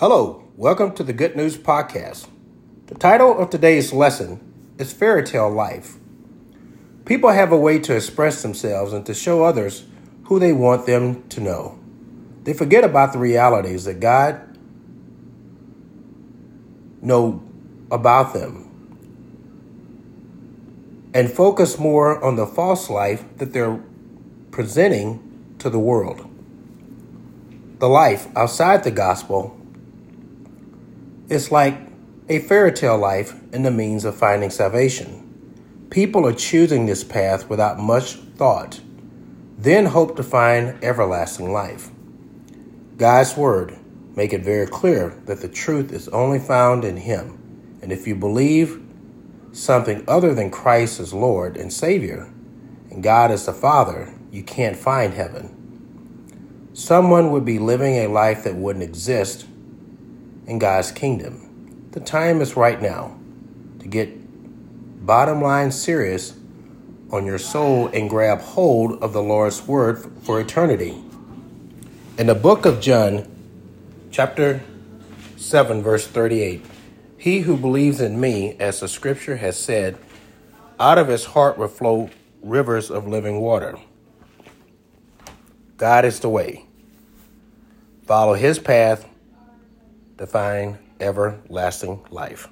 Hello, welcome to the Good News Podcast. The title of today's lesson is Fairy Tale Life. People have a way to express themselves and to show others who they want them to know. They forget about the realities that God know about them and focus more on the false life that they're presenting to the world. The life outside the gospel is like a fairy tale life and the means of finding salvation. People are choosing this path without much thought, then hope to find everlasting life. God's word make it very clear that the truth is only found in him. And if you believe something other than Christ as Lord and Savior, and God as the Father, you can't find heaven. Someone would be living a life that wouldn't exist in God's kingdom. The time is right now to get bottom line serious on your soul and grab hold of the Lord's word for eternity. In the book of John, chapter 7, verse 38, he who believes in me, as the scripture has said, out of his heart will flow rivers of living water. God is the way. Follow his path to find everlasting life.